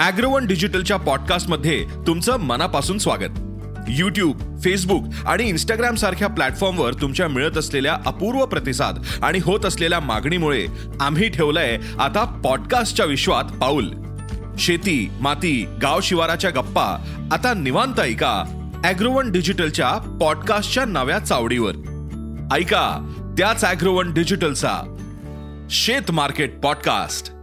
अॅग्रोवन डिजिटलच्या पॉडकास्टमध्ये तुमचं मनापासून स्वागत. यूट्यूब फेसबुक आणि इंस्टाग्राम सारख्या प्लॅटफॉर्मवर तुमच्या मिळत असलेल्या अपूर्व प्रतिसाद आणि होत असलेल्या मागणीमुळे आम्ही ठेवलंय आता पॉडकास्टच्या विश्वात पाऊल. शेती माती गाव शिवाराच्या गप्पा आता निवांत ऐका अॅग्रोवन डिजिटलच्या पॉडकास्टच्या नव्या चावडीवर. ऐका त्याच अॅग्रोवन डिजिटलचा शेत मार्केट पॉडकास्ट.